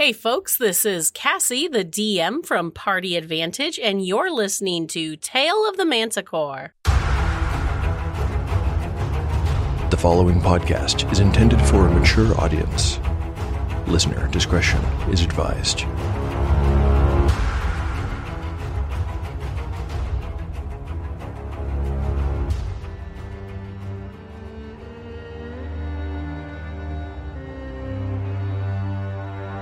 Hey, folks, this is Cassie, the DM from Party Advantage, and you're listening to Tale of the Manticore. The following podcast is intended for a mature audience. Listener discretion is advised.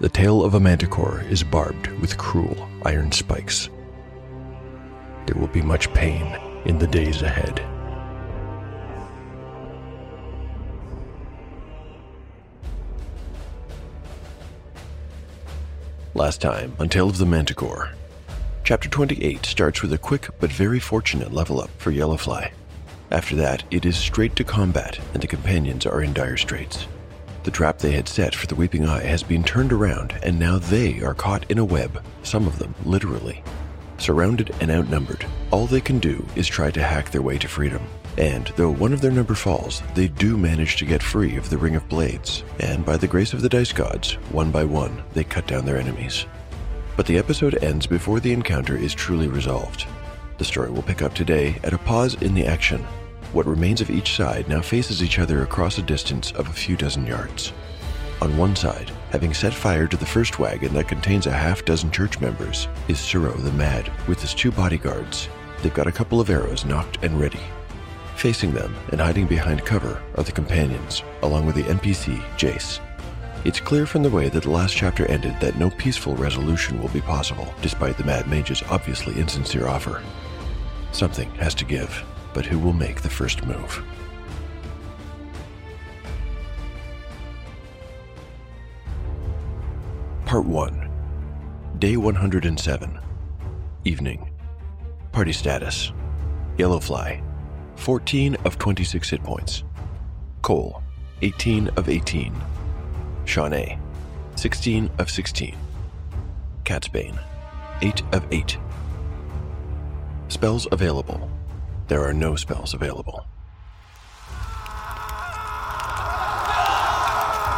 the tail of a manticore is barbed with cruel iron spikes. There will be much pain in the days ahead. Last time on Tale of the Manticore. Chapter 28 starts with a quick but very fortunate level up for Yellowfly. After that, it is straight to combat, and the companions are in dire straits. The trap they had set for the Weeping Eye has been turned around, and now they are caught in a web, some of them literally. Surrounded and outnumbered, all they can do is try to hack their way to freedom. And though one of their number falls, they do manage to get free of the Ring of Blades, and by the grace of the Dice Gods, one by one, they cut down their enemies. But the episode ends before the encounter is truly resolved. The story will pick up today at a pause in the action. What remains of each side now faces each other across a distance of a few dozen yards. On one side, having set fire to the first wagon that contains a half dozen church members, is Suro the Mad with his two bodyguards. They've got a couple of arrows nocked and ready. Facing them and hiding behind cover are the companions, along with the NPC Jace. It's clear from the way that the last chapter ended that no peaceful resolution will be possible, despite the Mad Mage's obviously insincere offer. Something has to give, but who will make the first move? Part 1 Day 107 Evening Party status Yellowfly 14 of 26 hit points. Cole 18 of 18. Shawnee 16 of 16. Catsbane 8 of 8. Spells available. There are no spells available.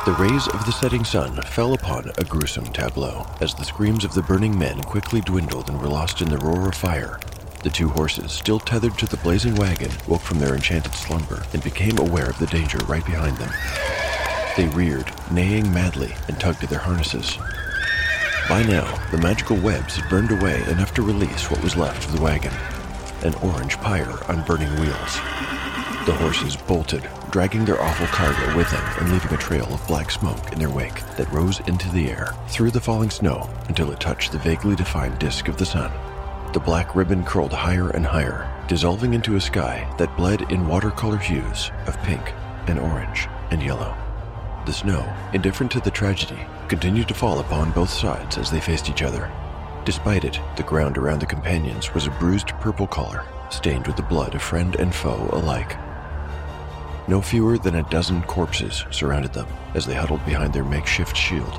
The rays of the setting sun fell upon a gruesome tableau as the screams of the burning men quickly dwindled and were lost in the roar of fire. The two horses, still tethered to the blazing wagon, woke from their enchanted slumber and became aware of the danger right behind them. They reared, neighing madly, and tugged at their harnesses. By now, the magical webs had burned away enough to release what was left of the wagon an orange pyre on burning wheels. The horses bolted, dragging their awful cargo with them and leaving a trail of black smoke in their wake that rose into the air through the falling snow until it touched the vaguely defined disk of the sun. The black ribbon curled higher and higher, dissolving into a sky that bled in watercolor hues of pink and orange and yellow. The snow, indifferent to the tragedy, continued to fall upon both sides as they faced each other. Despite it, the ground around the companions was a bruised purple color, stained with the blood of friend and foe alike. No fewer than a dozen corpses surrounded them as they huddled behind their makeshift shield.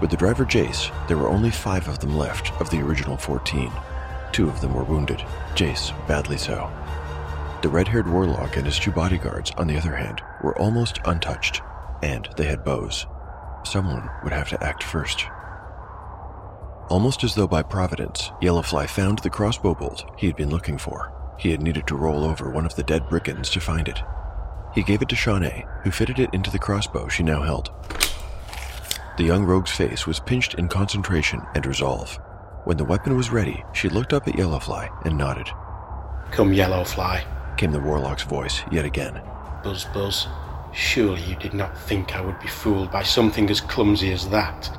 With the driver Jace, there were only five of them left of the original 14. Two of them were wounded, Jace badly so. The red haired warlock and his two bodyguards, on the other hand, were almost untouched, and they had bows. Someone would have to act first. Almost as though by providence, Yellowfly found the crossbow bolt he had been looking for. He had needed to roll over one of the dead brigands to find it. He gave it to Shawnee, who fitted it into the crossbow she now held. The young rogue's face was pinched in concentration and resolve. When the weapon was ready, she looked up at Yellowfly and nodded. Come, Yellowfly, Came the warlock's voice yet again. Buzz Buzz. Surely you did not think I would be fooled by something as clumsy as that.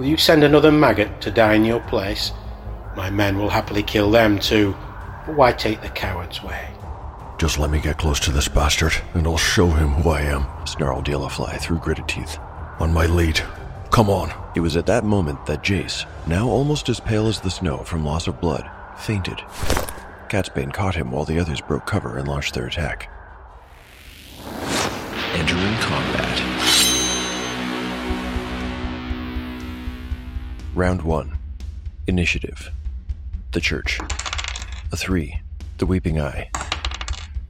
Will you send another maggot to die in your place? My men will happily kill them too, but why take the coward's way? Just let me get close to this bastard, and I'll show him who I am, snarled Yellowfly through gritted teeth. On my lead. Come on. It was at that moment that Jace, now almost as pale as the snow from loss of blood, fainted. Catsbane caught him while the others broke cover and launched their attack. Entering combat. Round 1. Initiative. The Church. A 3. The Weeping Eye.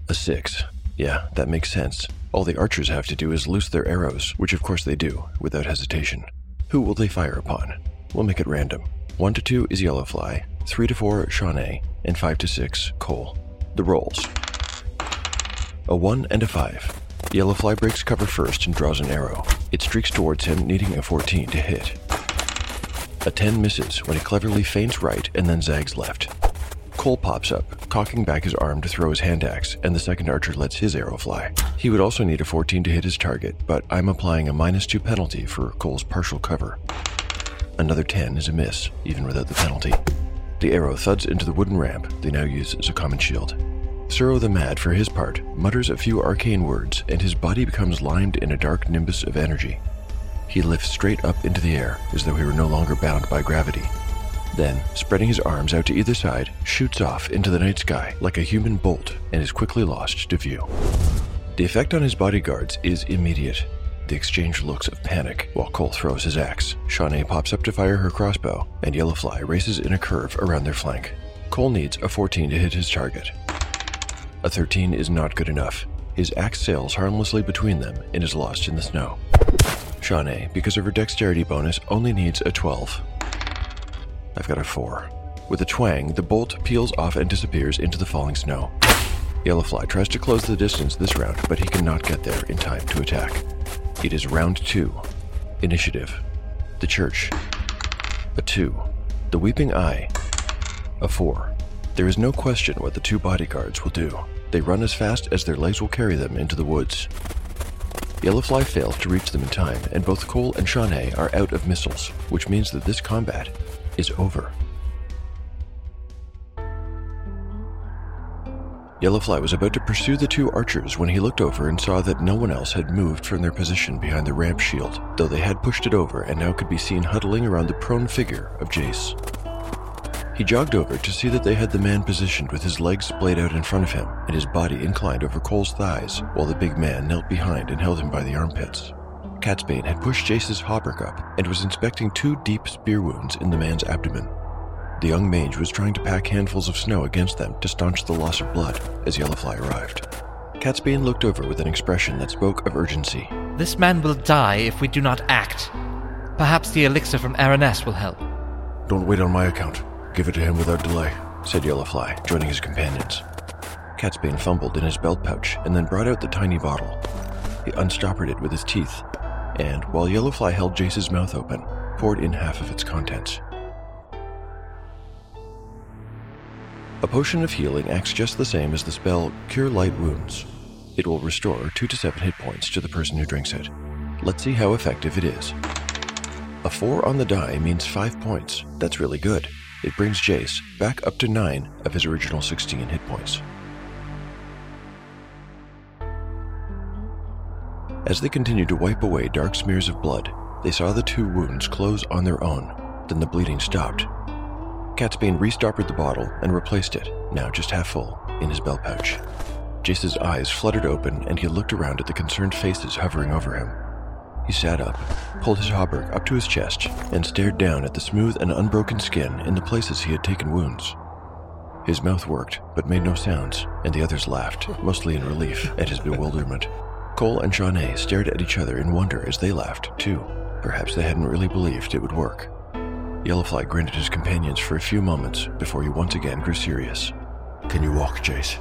A 6. Yeah, that makes sense. All the archers have to do is loose their arrows, which of course they do, without hesitation. Who will they fire upon? We'll make it random. 1 to 2 is Yellowfly, 3 to 4 Shawnee, and 5 to 6 Cole. The rolls. A 1 and a 5. Yellowfly breaks cover first and draws an arrow. It streaks towards him, needing a 14 to hit. A 10 misses when he cleverly feints right and then zags left. Cole pops up, cocking back his arm to throw his hand axe, and the second archer lets his arrow fly. He would also need a 14 to hit his target, but I'm applying a minus 2 penalty for Cole's partial cover. Another 10 is a miss, even without the penalty. The arrow thuds into the wooden ramp they now use as a common shield. Suro the Mad, for his part, mutters a few arcane words, and his body becomes lined in a dark nimbus of energy. He lifts straight up into the air, as though he were no longer bound by gravity. Then, spreading his arms out to either side, shoots off into the night sky like a human bolt and is quickly lost to view. The effect on his bodyguards is immediate. They exchange looks of panic while Cole throws his axe. Shawnee pops up to fire her crossbow, and Yellowfly races in a curve around their flank. Cole needs a 14 to hit his target. A 13 is not good enough. His axe sails harmlessly between them and is lost in the snow. Shawnee, because of her dexterity bonus, only needs a 12. I've got a 4. With a twang, the bolt peels off and disappears into the falling snow. Yellowfly tries to close the distance this round, but he cannot get there in time to attack. It is round 2. Initiative. The Church. A 2. The Weeping Eye. A 4. There is no question what the two bodyguards will do. They run as fast as their legs will carry them into the woods. Yellowfly fails to reach them in time, and both Cole and Shawnee are out of missiles, which means that this combat is over. Yellowfly was about to pursue the two archers when he looked over and saw that no one else had moved from their position behind the ramp shield, though they had pushed it over and now could be seen huddling around the prone figure of Jace. He jogged over to see that they had the man positioned with his legs splayed out in front of him and his body inclined over Cole's thighs, while the big man knelt behind and held him by the armpits. Catsbane had pushed Jace's hauberk up and was inspecting two deep spear wounds in the man's abdomen. The young mage was trying to pack handfuls of snow against them to staunch the loss of blood as Yellowfly arrived. Catsbane looked over with an expression that spoke of urgency. This man will die if we do not act. Perhaps the elixir from Araness will help. Don't wait on my account. Give it to him without delay. said Yellowfly, joining his companions. Catsbane fumbled in his belt pouch and then brought out the tiny bottle. He unstoppered it with his teeth, and while Yellowfly held Jace's mouth open, poured in half of its contents. A potion of healing acts just the same as the spell Cure Light Wounds. It will restore 2 to 7 hit points to the person who drinks it. Let's see how effective it is. A 4 on the die means 5 points. That's really good. It brings Jace back up to 9 of his original 16 hit points. As they continued to wipe away dark smears of blood, they saw the two wounds close on their own. Then the bleeding stopped. Catsbane restoppered the bottle and replaced it, now just half full, in his belt pouch. Jace's eyes fluttered open and he looked around at the concerned faces hovering over him. He sat up, pulled his hauberk up to his chest, and stared down at the smooth and unbroken skin in the places he had taken wounds. His mouth worked, but made no sounds, and the others laughed, mostly in relief at his bewilderment. Cole and Shawnee stared at each other in wonder as they laughed, too. Perhaps they hadn't really believed it would work. Yellowfly grinned at his companions for a few moments before he once again grew serious. Can you walk, Jace?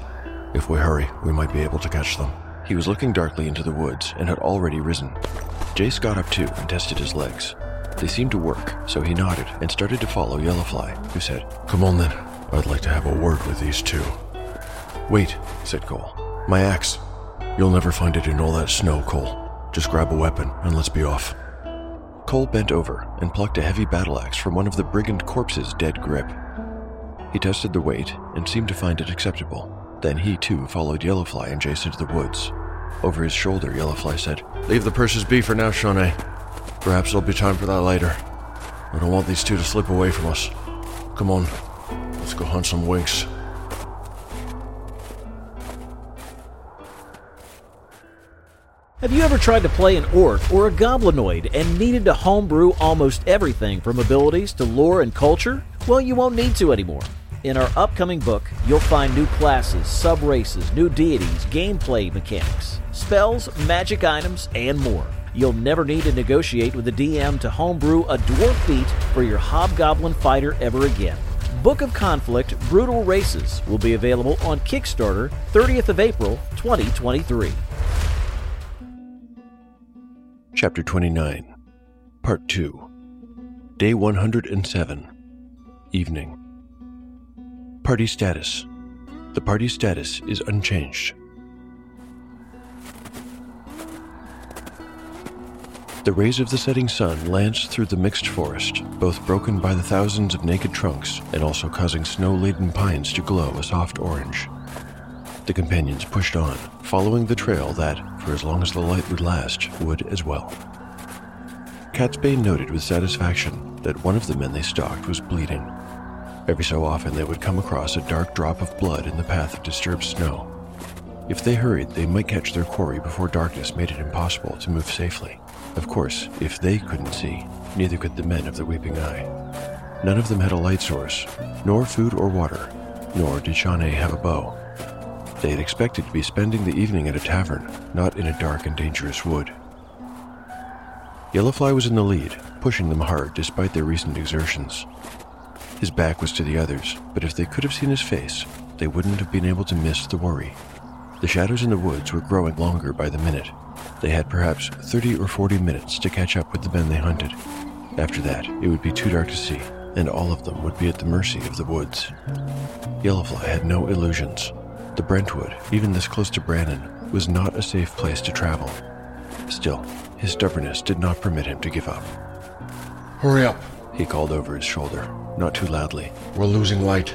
If we hurry, we might be able to catch them. He was looking darkly into the woods and had already risen. Jace got up too and tested his legs. They seemed to work, so he nodded and started to follow Yellowfly, who said, Come on then. I'd like to have a word with these two. Wait, said Cole. My axe. You'll never find it in all that snow, Cole. Just grab a weapon and let's be off. Cole bent over and plucked a heavy battle axe from one of the brigand corpse's dead grip. He tested the weight and seemed to find it acceptable. Then he too followed Yellowfly and Jason to the woods. Over his shoulder, Yellowfly said, Leave the purses be for now, Shawnee. Perhaps there'll be time for that later. I don't want these two to slip away from us. Come on, let's go hunt some winks. Have you ever tried to play an orc or a goblinoid and needed to homebrew almost everything from abilities to lore and culture? Well, you won't need to anymore. In our upcoming book, you'll find new classes, sub races, new deities, gameplay mechanics, spells, magic items, and more. You'll never need to negotiate with the DM to homebrew a dwarf feat for your hobgoblin fighter ever again. Book of Conflict Brutal Races will be available on Kickstarter 30th of April 2023. Chapter 29, Part 2, Day 107, Evening. Party status. The party status is unchanged. The rays of the setting sun lanced through the mixed forest, both broken by the thousands of naked trunks and also causing snow laden pines to glow a soft orange. The companions pushed on, following the trail that, for as long as the light would last, would as well. Catsbane noted with satisfaction that one of the men they stalked was bleeding. Every so often they would come across a dark drop of blood in the path of disturbed snow. If they hurried, they might catch their quarry before darkness made it impossible to move safely. Of course, if they couldn't see, neither could the men of the Weeping Eye. None of them had a light source, nor food or water, nor did Shawnee have a bow. They had expected to be spending the evening at a tavern, not in a dark and dangerous wood. Yellowfly was in the lead, pushing them hard despite their recent exertions. His back was to the others, but if they could have seen his face, they wouldn't have been able to miss the worry. The shadows in the woods were growing longer by the minute. They had perhaps 30 or 40 minutes to catch up with the men they hunted. After that, it would be too dark to see, and all of them would be at the mercy of the woods. Yellowfly had no illusions. The Brentwood, even this close to Brannon, was not a safe place to travel. Still, his stubbornness did not permit him to give up. Hurry up, He called over his shoulder, not too loudly. we're losing light.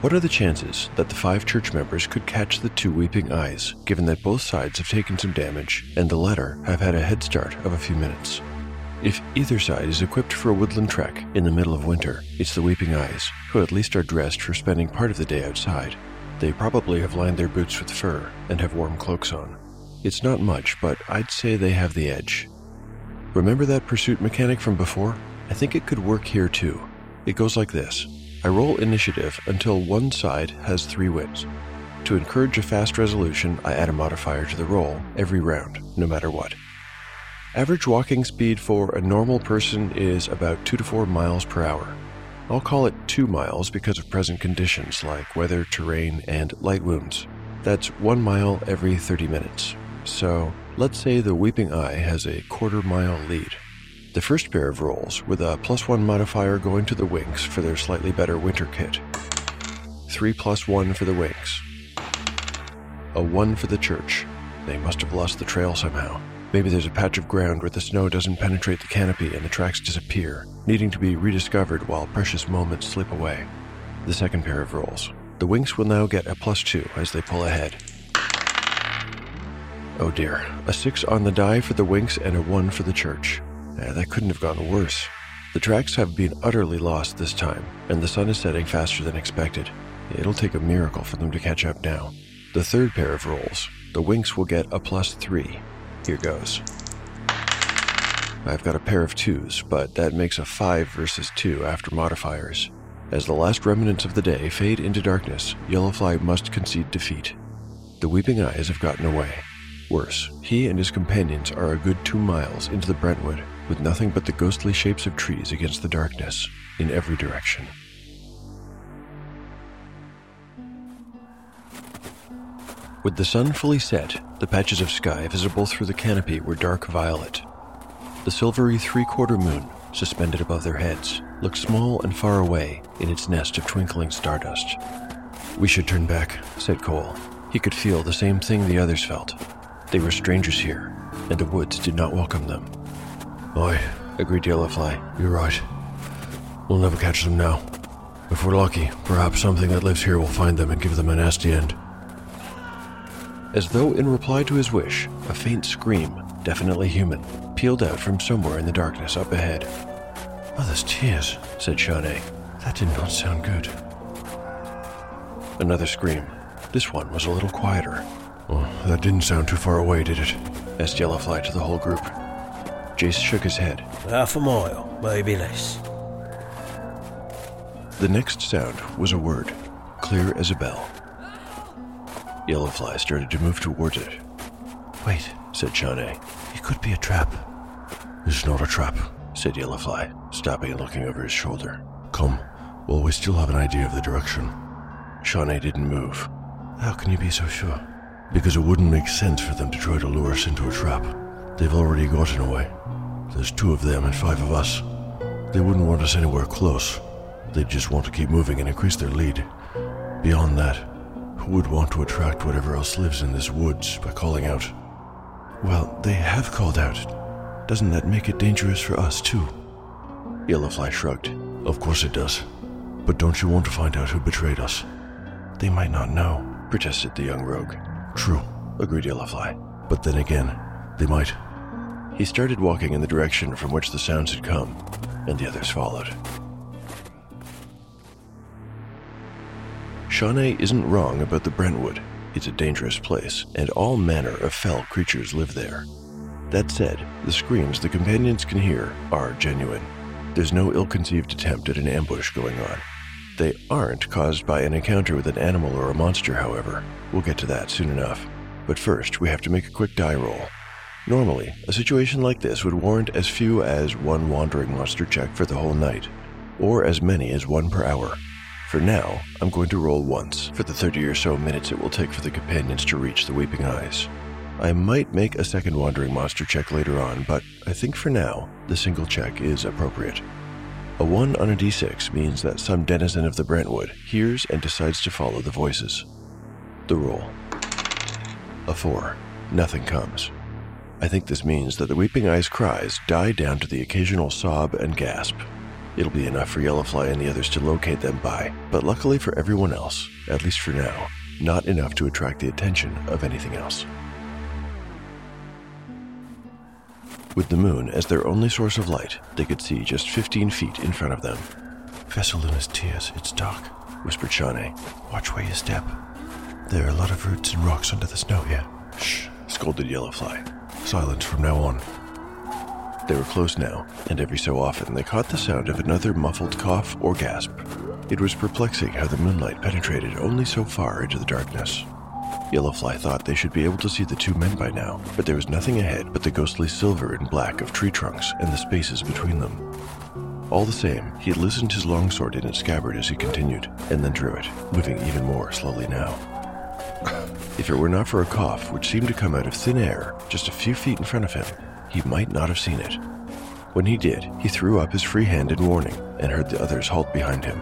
What are the chances that the five church members could catch the two weeping eyes, given that both sides have taken some damage and the latter have had a head start of a few minutes? If either side is equipped for a woodland trek in the middle of winter, it's the weeping eyes, who at least are dressed for spending part of the day outside. They probably have lined their boots with fur and have warm cloaks on. It's not much, but I'd say they have the edge. Remember that pursuit mechanic from before? I think it could work here too. It goes like this I roll initiative until one side has three wins. To encourage a fast resolution, I add a modifier to the roll every round, no matter what. Average walking speed for a normal person is about 2 to 4 miles per hour. I'll call it 2 miles because of present conditions like weather, terrain, and light wounds. That's 1 mile every 30 minutes. So, let's say the Weeping Eye has a quarter mile lead. The first pair of rolls, with a plus 1 modifier going to the Winks for their slightly better winter kit. 3 plus 1 for the Winks. A 1 for the church. They must have lost the trail somehow. Maybe there's a patch of ground where the snow doesn't penetrate the canopy and the tracks disappear, needing to be rediscovered while precious moments slip away. The second pair of rolls. The Winks will now get a plus 2 as they pull ahead. Oh dear, a 6 on the die for the Winks and a 1 for the church. Eh, that couldn't have gone worse. The tracks have been utterly lost this time, and the sun is setting faster than expected. It'll take a miracle for them to catch up now. The third pair of rolls. The Winks will get a plus 3. Here goes. I've got a pair of twos, but that makes a 5 versus 2 after modifiers. As the last remnants of the day fade into darkness, Yellowfly must concede defeat. The Weeping Eyes have gotten away. Worse, he and his companions are a good two miles into the Brentwood, with nothing but the ghostly shapes of trees against the darkness, in every direction. With the sun fully set, the patches of sky visible through the canopy were dark violet. The silvery three quarter moon, suspended above their heads, looked small and far away in its nest of twinkling stardust. We should turn back, said Cole. He could feel the same thing the others felt. They were strangers here, and the woods did not welcome them. Aye, Agreed Yellowfly. you're right. We'll never catch them now. If we're lucky, perhaps something that lives here will find them and give them a nasty end. As though in reply to his wish, a faint scream, definitely human, pealed out from somewhere in the darkness up ahead. Mother's tears, said Shawnee. That did not sound good. Another scream. This one was a little quieter. Oh, that didn't sound too far away, did it? asked Yellowfly to the whole group. Jace shook his head. Half a mile, maybe less. The next sound was a word, clear as a bell. Yellowfly started to move towards it. Wait, said Shawnee. It could be a trap. It's not a trap, said Yellowfly, stopping and looking over his shoulder. Come, well, we still have an idea of the direction. Shawnee didn't move. How can you be so sure? Because it wouldn't make sense for them to try to lure us into a trap. They've already gotten away. There's two of them and five of us. They wouldn't want us anywhere close. They'd just want to keep moving and increase their lead. Beyond that, who would want to attract whatever else lives in this woods by calling out? Well, they have called out. Doesn't that make it dangerous for us, too? Yellowfly shrugged. Of course it does. But don't you want to find out who betrayed us? They might not know, protested the young rogue. True, agreed Yellowfly. But then again, they might. He started walking in the direction from which the sounds had come, and the others followed. Shawnee isn't wrong about the Brentwood. It's a dangerous place, and all manner of fell creatures live there. That said, the screams the companions can hear are genuine. There's no ill conceived attempt at an ambush going on. They aren't caused by an encounter with an animal or a monster, however. We'll get to that soon enough. But first, we have to make a quick die roll. Normally, a situation like this would warrant as few as one wandering monster check for the whole night, or as many as one per hour. For now, I'm going to roll once for the 30 or so minutes it will take for the companions to reach the Weeping Eyes. I might make a second wandering monster check later on, but I think for now, the single check is appropriate. A 1 on a d6 means that some denizen of the Brentwood hears and decides to follow the voices. The roll. A 4. Nothing comes. I think this means that the Weeping Eyes' cries die down to the occasional sob and gasp. It'll be enough for Yellowfly and the others to locate them by, but luckily for everyone else, at least for now, not enough to attract the attention of anything else. With the moon as their only source of light, they could see just 15 feet in front of them. Veseluna's tears, it's dark, whispered Shawnee. Watch where you step. There are a lot of roots and rocks under the snow here. Shh, scolded Yellowfly. Silence from now on. They were close now, and every so often they caught the sound of another muffled cough or gasp. It was perplexing how the moonlight penetrated only so far into the darkness. Yellowfly thought they should be able to see the two men by now, but there was nothing ahead but the ghostly silver and black of tree trunks and the spaces between them. All the same, he had loosened his longsword in its scabbard as he continued, and then drew it, moving even more slowly now. if it were not for a cough which seemed to come out of thin air just a few feet in front of him, he might not have seen it. When he did, he threw up his free hand in warning and heard the others halt behind him.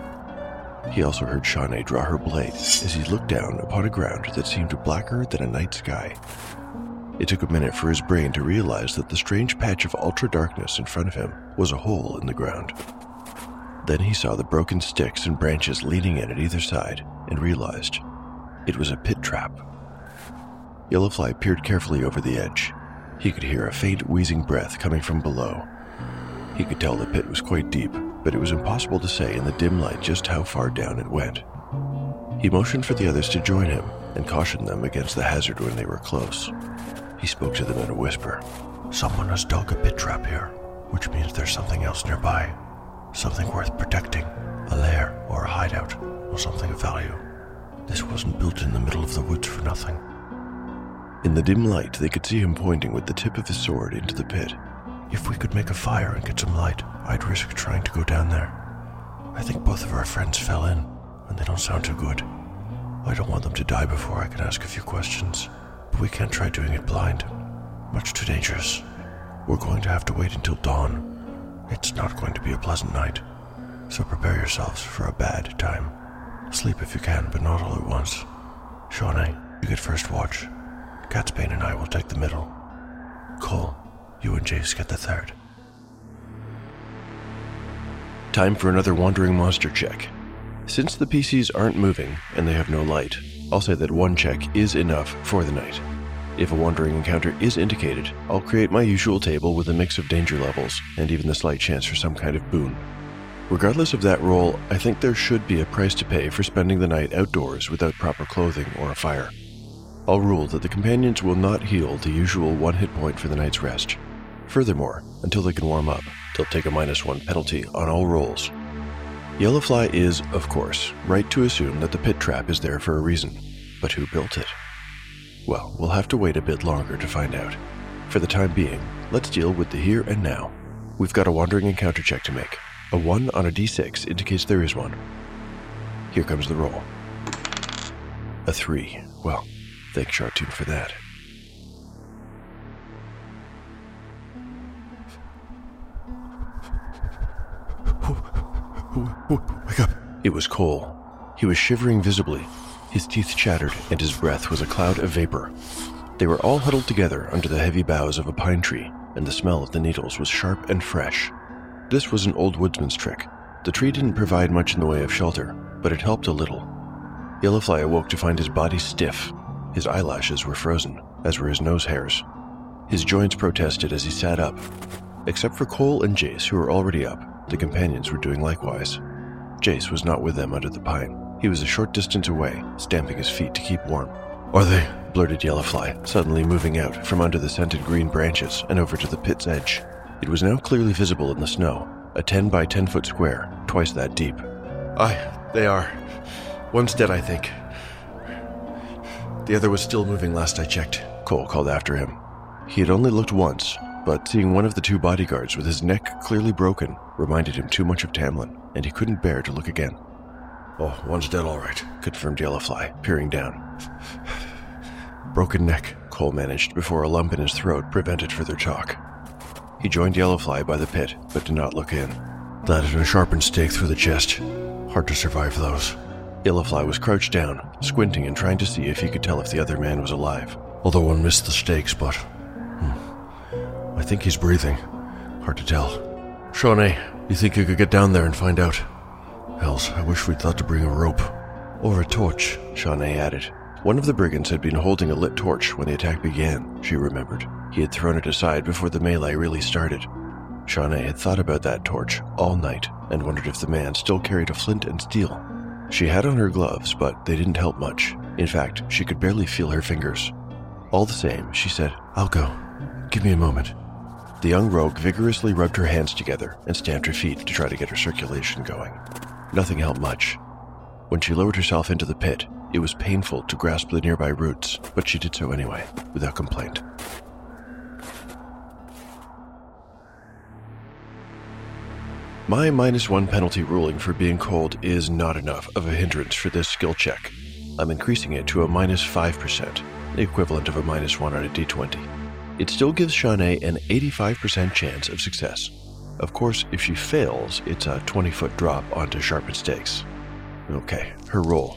He also heard Shawnee draw her blade as he looked down upon a ground that seemed blacker than a night sky. It took a minute for his brain to realize that the strange patch of ultra darkness in front of him was a hole in the ground. Then he saw the broken sticks and branches leaning in at either side and realized it was a pit trap. Yellowfly peered carefully over the edge he could hear a faint wheezing breath coming from below. He could tell the pit was quite deep, but it was impossible to say in the dim light just how far down it went. He motioned for the others to join him and cautioned them against the hazard when they were close. He spoke to them in a whisper. Someone has dug a pit trap here, which means there's something else nearby. Something worth protecting. A lair or a hideout, or something of value. This wasn't built in the middle of the woods for nothing. In the dim light, they could see him pointing with the tip of his sword into the pit. If we could make a fire and get some light, I'd risk trying to go down there. I think both of our friends fell in, and they don't sound too good. I don't want them to die before I can ask a few questions, but we can't try doing it blind. Much too dangerous. We're going to have to wait until dawn. It's not going to be a pleasant night, so prepare yourselves for a bad time. Sleep if you can, but not all at once. Shawnee, you get first watch. Catsbane and I will take the middle. Cole, you and Jace get the third. Time for another wandering monster check. Since the PCs aren't moving and they have no light, I'll say that one check is enough for the night. If a wandering encounter is indicated, I'll create my usual table with a mix of danger levels and even the slight chance for some kind of boon. Regardless of that roll, I think there should be a price to pay for spending the night outdoors without proper clothing or a fire. I'll rule that the companions will not heal the usual one hit point for the night's rest. Furthermore, until they can warm up, they'll take a minus one penalty on all rolls. Yellowfly is, of course, right to assume that the pit trap is there for a reason. But who built it? Well, we'll have to wait a bit longer to find out. For the time being, let's deal with the here and now. We've got a wandering encounter check to make. A 1 on a d6 indicates there is one. Here comes the roll. A 3. Well, thank Chartoon for that. Wake up. It was Cole. He was shivering visibly. His teeth chattered, and his breath was a cloud of vapor. They were all huddled together under the heavy boughs of a pine tree, and the smell of the needles was sharp and fresh. This was an old woodsman's trick. The tree didn't provide much in the way of shelter, but it helped a little. Yellowfly awoke to find his body stiff. His eyelashes were frozen, as were his nose hairs. His joints protested as he sat up. Except for Cole and Jace, who were already up, the companions were doing likewise. Jace was not with them under the pine. He was a short distance away, stamping his feet to keep warm. Are they? blurted Yellowfly, suddenly moving out from under the scented green branches and over to the pit's edge. It was now clearly visible in the snow, a 10 by 10 foot square, twice that deep. Aye, they are. One's dead, I think. The other was still moving last I checked. Cole called after him. He had only looked once, but seeing one of the two bodyguards with his neck clearly broken reminded him too much of Tamlin, and he couldn't bear to look again. Oh, one's dead, all right. Confirmed Yellowfly, peering down. Broken neck, Cole managed before a lump in his throat prevented further talk. He joined Yellowfly by the pit, but did not look in. That and a sharpened stake through the chest. Hard to survive those. Yellowfly was crouched down, squinting and trying to see if he could tell if the other man was alive. Although one missed the stakes, but. I think he's breathing. Hard to tell. Shawnee, you think you could get down there and find out? Hells, I wish we'd thought to bring a rope. Or a torch, Shawnee added. One of the brigands had been holding a lit torch when the attack began, she remembered. He had thrown it aside before the melee really started. Shawnee had thought about that torch all night and wondered if the man still carried a flint and steel. She had on her gloves, but they didn't help much. In fact, she could barely feel her fingers. All the same, she said, I'll go. Give me a moment. The young rogue vigorously rubbed her hands together and stamped her feet to try to get her circulation going. Nothing helped much. When she lowered herself into the pit, it was painful to grasp the nearby roots, but she did so anyway, without complaint. My minus one penalty ruling for being cold is not enough of a hindrance for this skill check. I'm increasing it to a minus 5%, the equivalent of a minus 1 on a d20. It still gives Shawnee an 85% chance of success. Of course, if she fails, it's a 20 foot drop onto sharpened stakes. Okay, her roll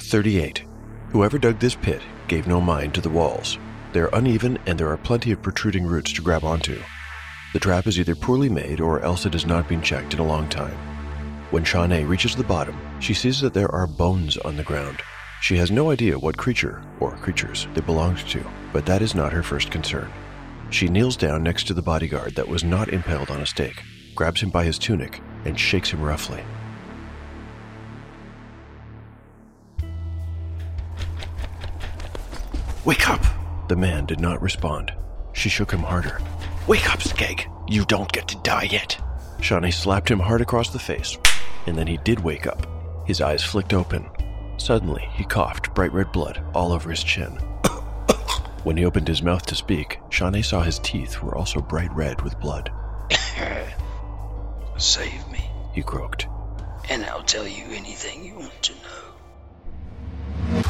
38. Whoever dug this pit gave no mind to the walls. They're uneven and there are plenty of protruding roots to grab onto. The trap is either poorly made or else it has not been checked in a long time. When Shawnee reaches the bottom, she sees that there are bones on the ground. She has no idea what creature, or creatures, it belongs to, but that is not her first concern. She kneels down next to the bodyguard that was not impaled on a stake, grabs him by his tunic, and shakes him roughly. Wake up! The man did not respond. She shook him harder. Wake up, Skeg! You don't get to die yet! Shawnee slapped him hard across the face, and then he did wake up. His eyes flicked open. Suddenly, he coughed bright red blood all over his chin. when he opened his mouth to speak, Shawnee saw his teeth were also bright red with blood. Save me, He croaked. and I'll tell you anything you want to know.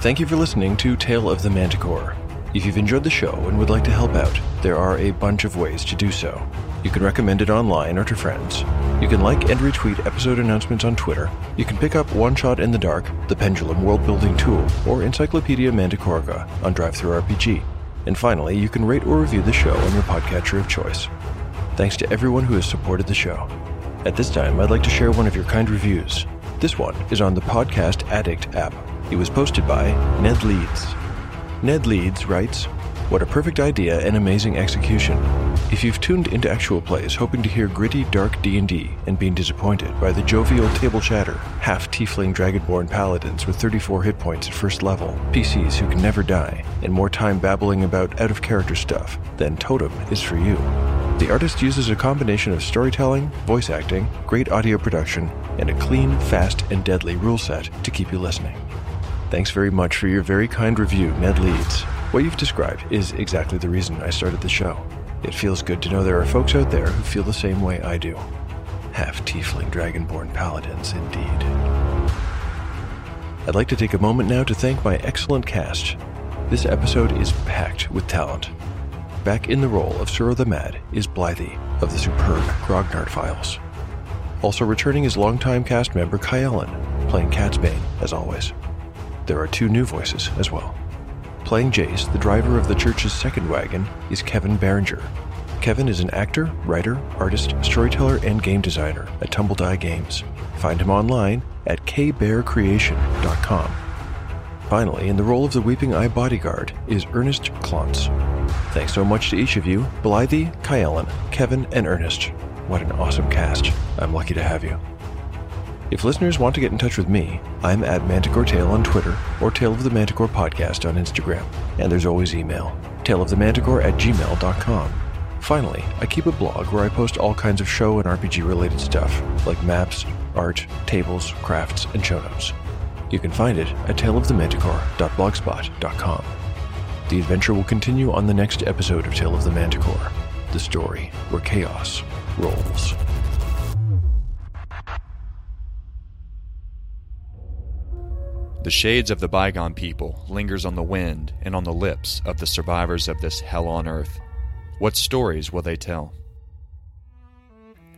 Thank you for listening to Tale of the Manticore. If you've enjoyed the show and would like to help out, there are a bunch of ways to do so. You can recommend it online or to friends. You can like and retweet episode announcements on Twitter. You can pick up One Shot in the Dark, the Pendulum world building tool, or Encyclopedia Manticorica on DriveThruRPG. And finally, you can rate or review the show on your podcatcher of choice. Thanks to everyone who has supported the show. At this time, I'd like to share one of your kind reviews. This one is on the Podcast Addict app. It was posted by Ned Leeds. Ned Leeds writes, What a perfect idea and amazing execution. If you've tuned into actual plays hoping to hear gritty, dark D&D and been disappointed by the jovial table chatter, half tiefling dragonborn paladins with 34 hit points at first level, PCs who can never die, and more time babbling about out-of-character stuff, then Totem is for you. The artist uses a combination of storytelling, voice acting, great audio production, and a clean, fast, and deadly rule set to keep you listening. Thanks very much for your very kind review, Ned Leeds. What you've described is exactly the reason I started the show. It feels good to know there are folks out there who feel the same way I do. Half tiefling dragonborn paladins, indeed. I'd like to take a moment now to thank my excellent cast. This episode is packed with talent. Back in the role of Suro the Mad is Blythe of the superb Grognard Files. Also returning is longtime cast member Kyellen, playing Catsbane, as always. There are two new voices as well. Playing Jace, the driver of the church's second wagon, is Kevin Berenger. Kevin is an actor, writer, artist, storyteller, and game designer at Tumbledie Games. Find him online at kbearcreation.com. Finally, in the role of the Weeping Eye bodyguard is Ernest Klontz. Thanks so much to each of you, Blythe, Kyellen, Kevin, and Ernest. What an awesome cast. I'm lucky to have you. If listeners want to get in touch with me, I'm at Manticore Tale on Twitter or Tale of the Manticore Podcast on Instagram. And there's always email, taleofthemanticore at gmail.com. Finally, I keep a blog where I post all kinds of show and RPG related stuff, like maps, art, tables, crafts, and show notes. You can find it at taleofthemanticore.blogspot.com. The adventure will continue on the next episode of Tale of the Manticore, the story where chaos rolls. The shades of the bygone people lingers on the wind and on the lips of the survivors of this hell on earth. What stories will they tell?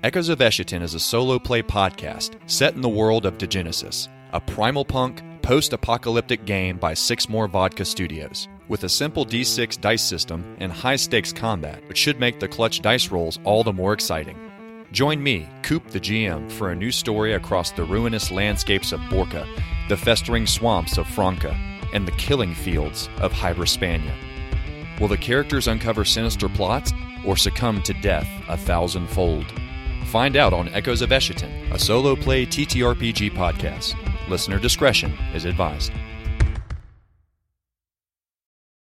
Echoes of Eschaton is a solo play podcast set in the world of Degenesis, a primal punk, post apocalyptic game by Six More Vodka Studios. With a simple d6 dice system and high stakes combat, which should make the clutch dice rolls all the more exciting. Join me, Coop the GM, for a new story across the ruinous landscapes of Borca, the festering swamps of Franca, and the killing fields of Hybrispania. Will the characters uncover sinister plots or succumb to death a thousandfold? Find out on Echoes of Eschaton, a solo play TTRPG podcast. Listener discretion is advised.